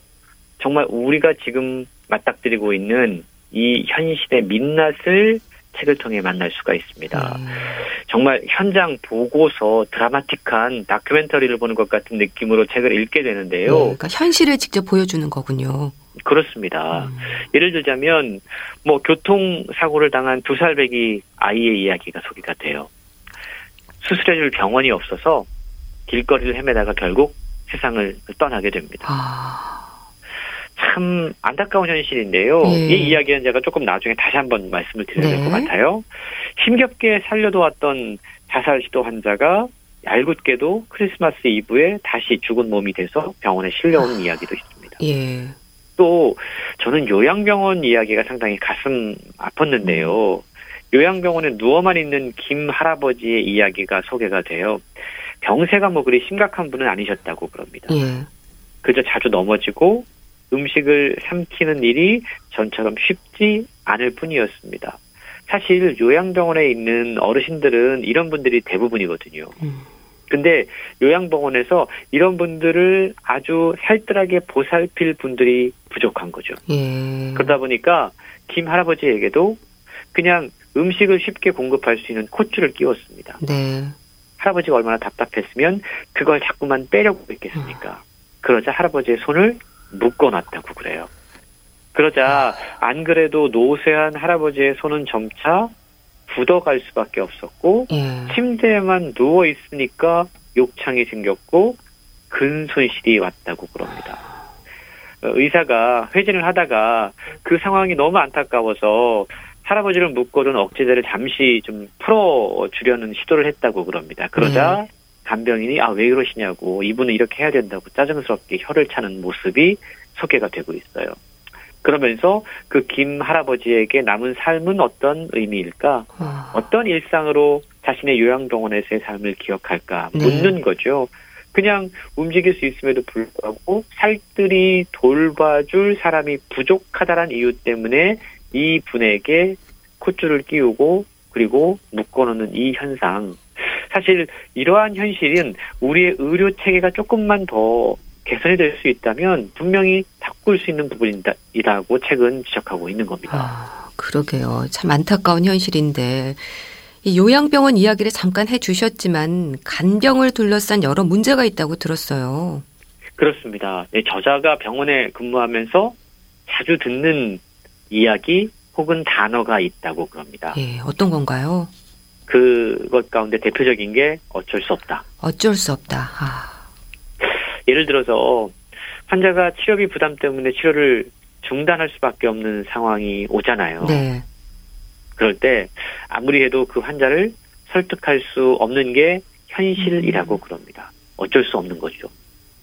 정말 우리가 지금 맞닥뜨리고 있는 이 현실의 민낯을 책을 통해 만날 수가 있습니다. 음. 정말 현장 보고서 드라마틱한 다큐멘터리를 보는 것 같은 느낌으로 책을 읽게 되는데요. 네,
그러니까 현실을 직접 보여주는 거군요.
그렇습니다. 음. 예를 들자면 뭐 교통사고를 당한 두 살배기 아이의 이야기가 소개가 돼요. 수술해줄 병원이 없어서 길거리를 헤매다가 결국 세상을 떠나게 됩니다. 아. 참 안타까운 현실인데요. 예. 이 이야기는 제가 조금 나중에 다시 한번 말씀을 드려야 될것 네. 같아요. 힘겹게 살려도왔던 자살 시도 환자가 얄궂게도 크리스마스 이브에 다시 죽은 몸이 돼서 병원에 실려오는 아. 이야기도 있습니다. 예. 또 저는 요양병원 이야기가 상당히 가슴 아팠는데요. 요양병원에 누워만 있는 김 할아버지의 이야기가 소개가 돼요. 병세가 뭐 그리 심각한 분은 아니셨다고 그럽니다. 예. 그저 자주 넘어지고 음식을 삼키는 일이 전처럼 쉽지 않을 뿐이었습니다. 사실 요양병원에 있는 어르신들은 이런 분들이 대부분이거든요. 음. 근데 요양병원에서 이런 분들을 아주 살뜰하게 보살필 분들이 부족한 거죠. 예. 그러다 보니까 김 할아버지에게도 그냥 음식을 쉽게 공급할 수 있는 콧줄을 끼웠습니다. 네. 할아버지가 얼마나 답답했으면 그걸 자꾸만 빼려고 했겠습니까? 음. 그러자 할아버지의 손을 묶어놨다고 그래요. 그러자 안 그래도 노쇠한 할아버지의 손은 점차 굳어갈 수밖에 없었고 예. 침대에만 누워 있으니까 욕창이 생겼고 근손실이 왔다고 그럽니다. 어, 의사가 회진을 하다가 그 상황이 너무 안타까워서 할아버지를 묶어둔 억제제를 잠시 좀 풀어 주려는 시도를 했다고 그럽니다. 그러자 네. 간병인이 아왜 그러시냐고 이분은 이렇게 해야 된다고 짜증스럽게 혀를 차는 모습이 소개가 되고 있어요. 그러면서 그 김 할아버지에게 남은 삶은 어떤 의미일까? 아. 어떤 일상으로 자신의 요양병원에서의 삶을 기억할까? 네. 묻는 네. 거죠. 그냥 움직일 수 있음에도 불구하고 살뜰히 돌봐줄 사람이 부족하다란 이유 때문에 이 분에게 콧줄을 끼우고 그리고 묶어놓는 이 현상 사실 이러한 현실은 우리의 의료 체계가 조금만 더 개선이 될 수 있다면 분명히 바꿀 수 있는 부분이다고 책은 지적하고 있는 겁니다.
아, 그러게요. 참 안타까운 현실인데 이 요양병원 이야기를 잠깐 해주셨지만 간병을 둘러싼 여러 문제가 있다고 들었어요.
그렇습니다. 네, 저자가 병원에 근무하면서 자주 듣는 이야기 혹은 단어가 있다고 그럽니다.
예, 어떤 건가요?
그것 가운데 대표적인 게 어쩔 수 없다.
어쩔 수 없다. 아.
예를 들어서 환자가 치료비 부담 때문에 치료를 중단할 수밖에 없는 상황이 오잖아요. 네. 그럴 때 아무리 해도 그 환자를 설득할 수 없는 게 현실이라고 음. 그럽니다. 어쩔 수 없는 거죠.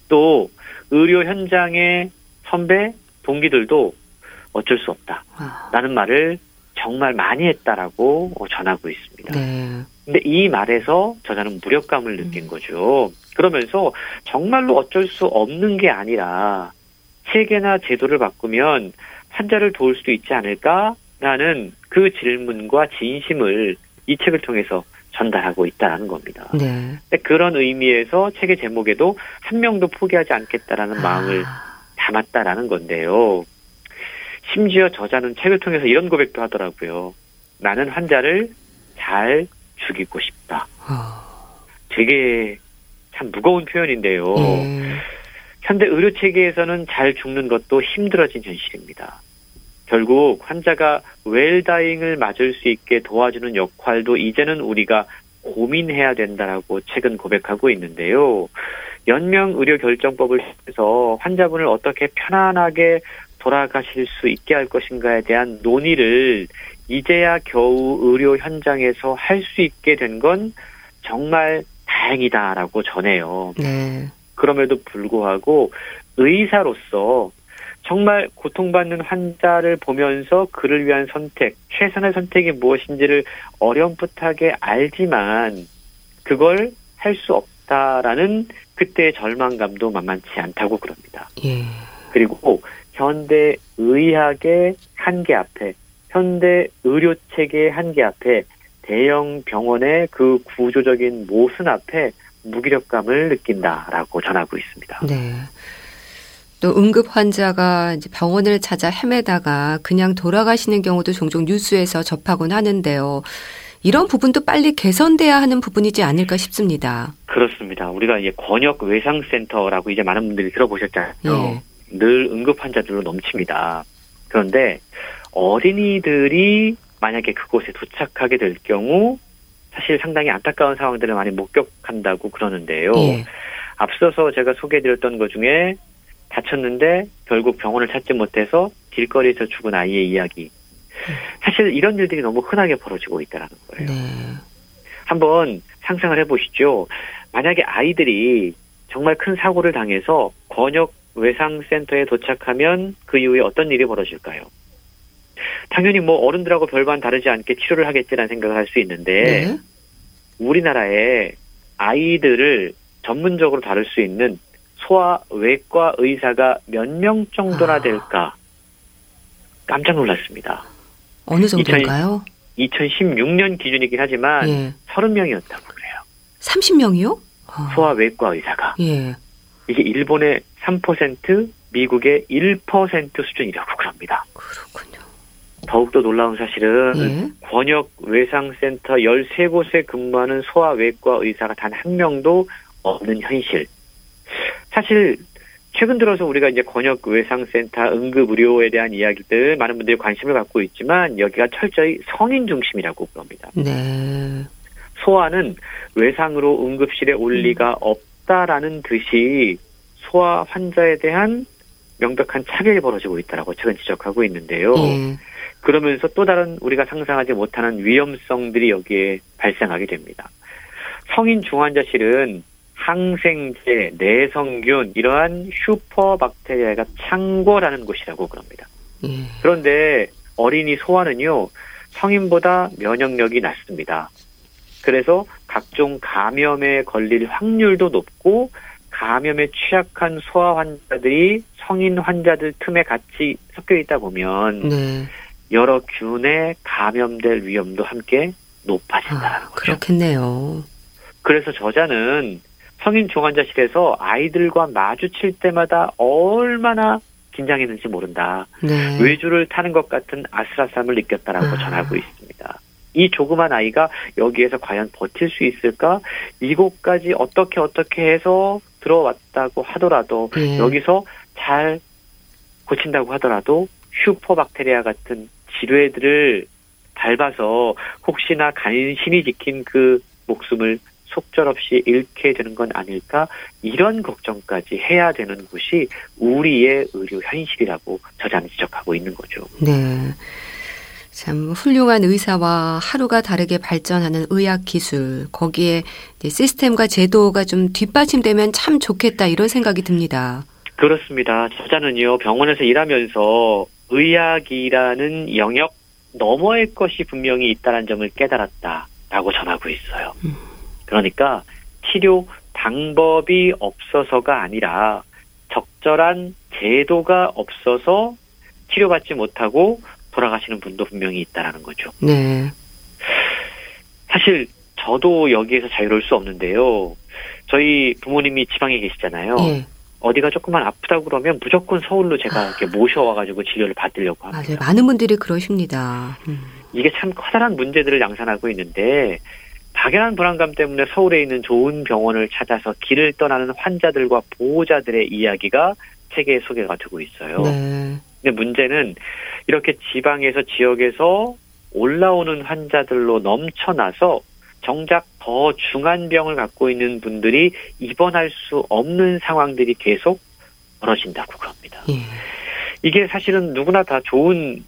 또 의료 현장의 선배 동기들도 어쩔 수 없다. 아. 라는 말을 정말 많이 했다라고 전하고 있습니다. 네. 근데 이 말에서 저자는 무력감을 느낀 음. 거죠. 그러면서 정말로 어쩔 수 없는 게 아니라 체계나 제도를 바꾸면 환자를 도울 수도 있지 않을까라는 그 질문과 진심을 이 책을 통해서 전달하고 있다라는 겁니다. 네. 그런 의미에서 책의 제목에도 한 명도 포기하지 않겠다라는 아. 마음을 담았다라는 건데요. 심지어 저자는 책을 통해서 이런 고백도 하더라고요. 나는 환자를 잘 죽이고 싶다. 되게 참 무거운 표현인데요. 음. 현대 의료 체계에서는 잘 죽는 것도 힘들어진 현실입니다. 결국 환자가 웰다잉을 맞을 수 있게 도와주는 역할도 이제는 우리가 고민해야 된다라고 책은 고백하고 있는데요. 연명 의료 결정법을 통해서 환자분을 어떻게 편안하게 돌아가실 수 있게 할 것인가에 대한 논의를 이제야 겨우 의료 현장에서 할 수 있게 된 건 정말 다행이다라고 전해요. 네. 그럼에도 불구하고 의사로서 정말 고통받는 환자를 보면서 그를 위한 선택, 최선의 선택이 무엇인지를 어렴풋하게 알지만 그걸 할 수 없다라는 그때의 절망감도 만만치 않다고 그럽니다. 예. 그리고 현대 의학의 한계 앞에, 현대 의료 체계의 한계 앞에 대형 병원의 그 구조적인 모순 앞에 무기력감을 느낀다라고 전하고 있습니다. 네.
또 응급 환자가 이제 병원을 찾아 헤매다가 그냥 돌아가시는 경우도 종종 뉴스에서 접하곤 하는데요. 이런 부분도 빨리 개선돼야 하는 부분이지 않을까 싶습니다.
그렇습니다. 우리가 이제 권역 외상센터라고 이제 많은 분들이 들어보셨잖아요. 예. 늘 응급 환자들로 넘칩니다. 그런데 어린이들이 만약에 그곳에 도착하게 될 경우 사실 상당히 안타까운 상황들을 많이 목격한다고 그러는데요. 예. 앞서서 제가 소개해드렸던 것 중에 다쳤는데 결국 병원을 찾지 못해서 길거리에서 죽은 아이의 이야기. 사실 이런 일들이 너무 흔하게 벌어지고 있다는 거예요. 네. 한번 상상을 해보시죠. 만약에 아이들이 정말 큰 사고를 당해서 권역 외상센터에 도착하면 그 이후에 어떤 일이 벌어질까요? 당연히 뭐 어른들하고 별반 다르지 않게 치료를 하겠지라는 생각을 할 수 있는데 네. 우리나라에 아이들을 전문적으로 다룰 수 있는 소아외과 의사가 몇 명 정도나 아. 될까 깜짝 놀랐습니다.
어느 정도일까요?
2016년 기준이긴 하지만 예. 30명이었다고 그래요.
30명이요?
아. 소아외과 의사가. 예. 이게 일본의 3%, 미국의 1% 수준이라고 그럽니다.
그렇군요.
더욱더 놀라운 사실은 예. 권역 외상센터 13곳에 근무하는 소아 외과 의사가 단 한 명도 없는 현실. 사실 최근 들어서 우리가 이제 권역 외상센터 응급 의료에 대한 이야기들 많은 분들이 관심을 갖고 있지만 여기가 철저히 성인 중심이라고 그럽니다. 네. 소아는 외상으로 응급실에 올 리가 음. 없다라는 듯이 소아 환자에 대한 명백한 차별이 벌어지고 있다라고 최근 지적하고 있는데요. 네. 그러면서 또 다른 우리가 상상하지 못하는 위험성들이 여기에 발생하게 됩니다. 성인 중환자실은 항생제, 내성균 이러한 슈퍼박테리아가 창고라는 곳이라고 그럽니다. 음. 그런데 어린이 소아는요 성인보다 면역력이 낮습니다. 그래서 각종 감염에 걸릴 확률도 높고 감염에 취약한 소아 환자들이 성인 환자들 틈에 같이 섞여 있다 보면 네. 여러 균에 감염될 위험도 함께 높아진다는 아, 거죠.
그렇겠네요.
그래서 저자는 성인 중환자실에서 아이들과 마주칠 때마다 얼마나 긴장했는지 모른다. 네. 외주를 타는 것 같은 아슬아슬함을 느꼈다라고 아. 전하고 있습니다. 이 조그만 아이가 여기에서 과연 버틸 수 있을까? 이곳까지 어떻게 어떻게 해서 들어왔다고 하더라도 네. 여기서 잘 고친다고 하더라도 슈퍼박테리아 같은 지뢰들을 밟아서 혹시나 간신히 지킨 그 목숨을 속절없이 잃게 되는 건 아닐까 이런 걱정까지 해야 되는 곳이 우리의 의료 현실이라고 저자는 지적하고 있는 거죠.
네. 참 훌륭한 의사와 하루가 다르게 발전하는 의학 기술 거기에 시스템과 제도가 좀 뒷받침되면 참 좋겠다 이런 생각이 듭니다.
그렇습니다. 저자는요 병원에서 일하면서 의학이라는 영역 너머의 것이 분명히 있다는 점을 깨달았다라고 전하고 있어요. 음. 그러니까 치료 방법이 없어서가 아니라 적절한 제도가 없어서 치료받지 못하고 돌아가시는 분도 분명히 있다라는 거죠. 네. 사실 저도 여기에서 자유로울 수 없는데요. 저희 부모님이 지방에 계시잖아요. 네. 어디가 조금만 아프다 그러면 무조건 서울로 제가 이렇게 모셔와가지고 진료를 받으려고 합니다.
맞아요. 많은 분들이 그러십니다. 음.
이게 참 커다란 문제들을 양산하고 있는데 막연한 불안감 때문에 서울에 있는 좋은 병원을 찾아서 길을 떠나는 환자들과 보호자들의 이야기가 책에 소개가 되고 있어요. 네. 근데 문제는 이렇게 지방에서 지역에서 올라오는 환자들로 넘쳐나서 정작 더 중한 병을 갖고 있는 분들이 입원할 수 없는 상황들이 계속 벌어진다고 그럽니다. 예. 이게 사실은 누구나 다 좋은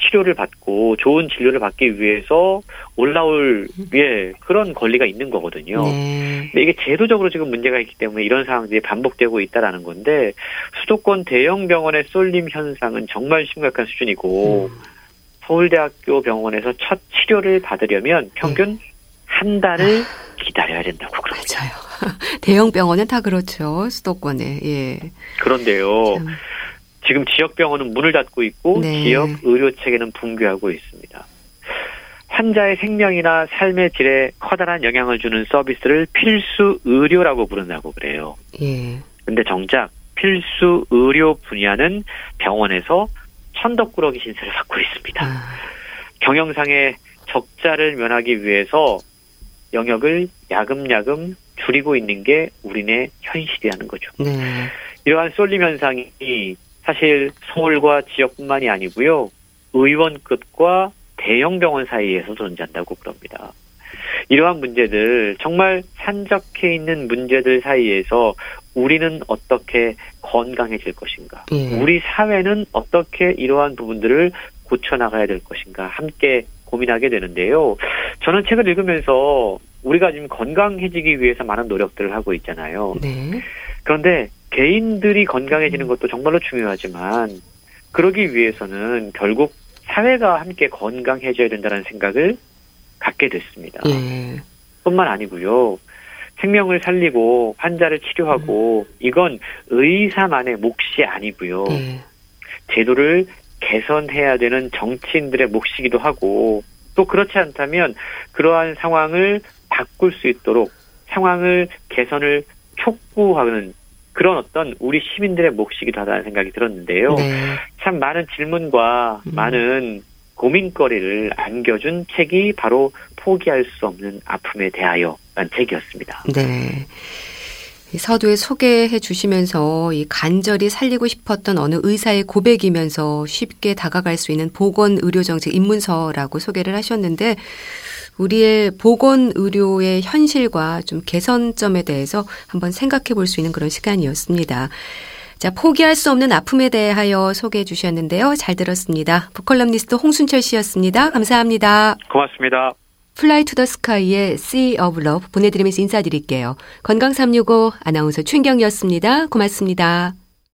치료를 받고 좋은 진료를 받기 위해서 올라올 예 그런 권리가 있는 거거든요. 네. 근데 이게 제도적으로 지금 문제가 있기 때문에 이런 상황들이 반복되고 있다라는 건데 수도권 대형 병원의 쏠림 현상은 정말 심각한 수준이고 음. 서울대학교 병원에서 첫 치료를 받으려면 평균 네. 한 달을 아. 기다려야 된다고 그럽니다.
맞아요. 대형 병원은 다 그렇죠. 수도권에. 예.
그런데요. 참. 지금 지역 병원은 문을 닫고 있고 네. 지역 의료 체계는 붕괴하고 있습니다. 환자의 생명이나 삶의 질에 커다란 영향을 주는 서비스를 필수 의료라고 부른다고 그래요. 예. 근데 정작 필수 의료 분야는 병원에서 천덕꾸러기 신세를 받고 있습니다. 아. 경영상의 적자를 면하기 위해서 영역을 야금야금 줄이고 있는 게 우리네 현실이라는 거죠. 네. 이러한 쏠림 현상이 사실 서울과 지역뿐만이 아니고요. 의원급과 대형 병원 사이에서 존재한다고 그럽니다. 이러한 문제들 정말 산적해 있는 문제들 사이에서 우리는 어떻게 건강해질 것인가? 예. 우리 사회는 어떻게 이러한 부분들을 고쳐 나가야 될 것인가? 함께 고민하게 되는데요. 저는 책을 읽으면서 우리가 지금 건강해지기 위해서 많은 노력들을 하고 있잖아요. 네. 그런데 개인들이 건강해지는 것도 정말로 중요하지만 그러기 위해서는 결국 사회가 함께 건강해져야 된다는 생각을 갖게 됐습니다. 예. 뿐만 아니고요. 생명을 살리고 환자를 치료하고 음. 이건 의사만의 몫이 아니고요. 예. 제도를 개선해야 되는 정치인들의 몫이기도 하고 또 그렇지 않다면 그러한 상황을 바꿀 수 있도록 상황을 개선을 촉구하는 그런 어떤 우리 시민들의 몫이기도 하다는 생각이 들었는데요. 네. 참 많은 질문과 음. 많은 고민거리를 안겨준 책이 바로 포기할 수 없는 아픔에 대하여라는 책이었습니다.
네. 서두에 소개해 주시면서 이 간절히 살리고 싶었던 어느 의사의 고백이면서 쉽게 다가갈 수 있는 보건 의료 정책 입문서라고 소개를 하셨는데 우리의 보건 의료의 현실과 좀 개선점에 대해서 한번 생각해 볼 수 있는 그런 시간이었습니다. 자, 포기할 수 없는 아픔에 대하여 소개해 주셨는데요. 잘 들었습니다. 북칼럼니스트 홍순철 씨였습니다. 감사합니다.
고맙습니다.
Fly to the Sky의 Sea of Love 보내드리면서 인사드릴게요. 건강365 아나운서 최경이었습니다. 고맙습니다.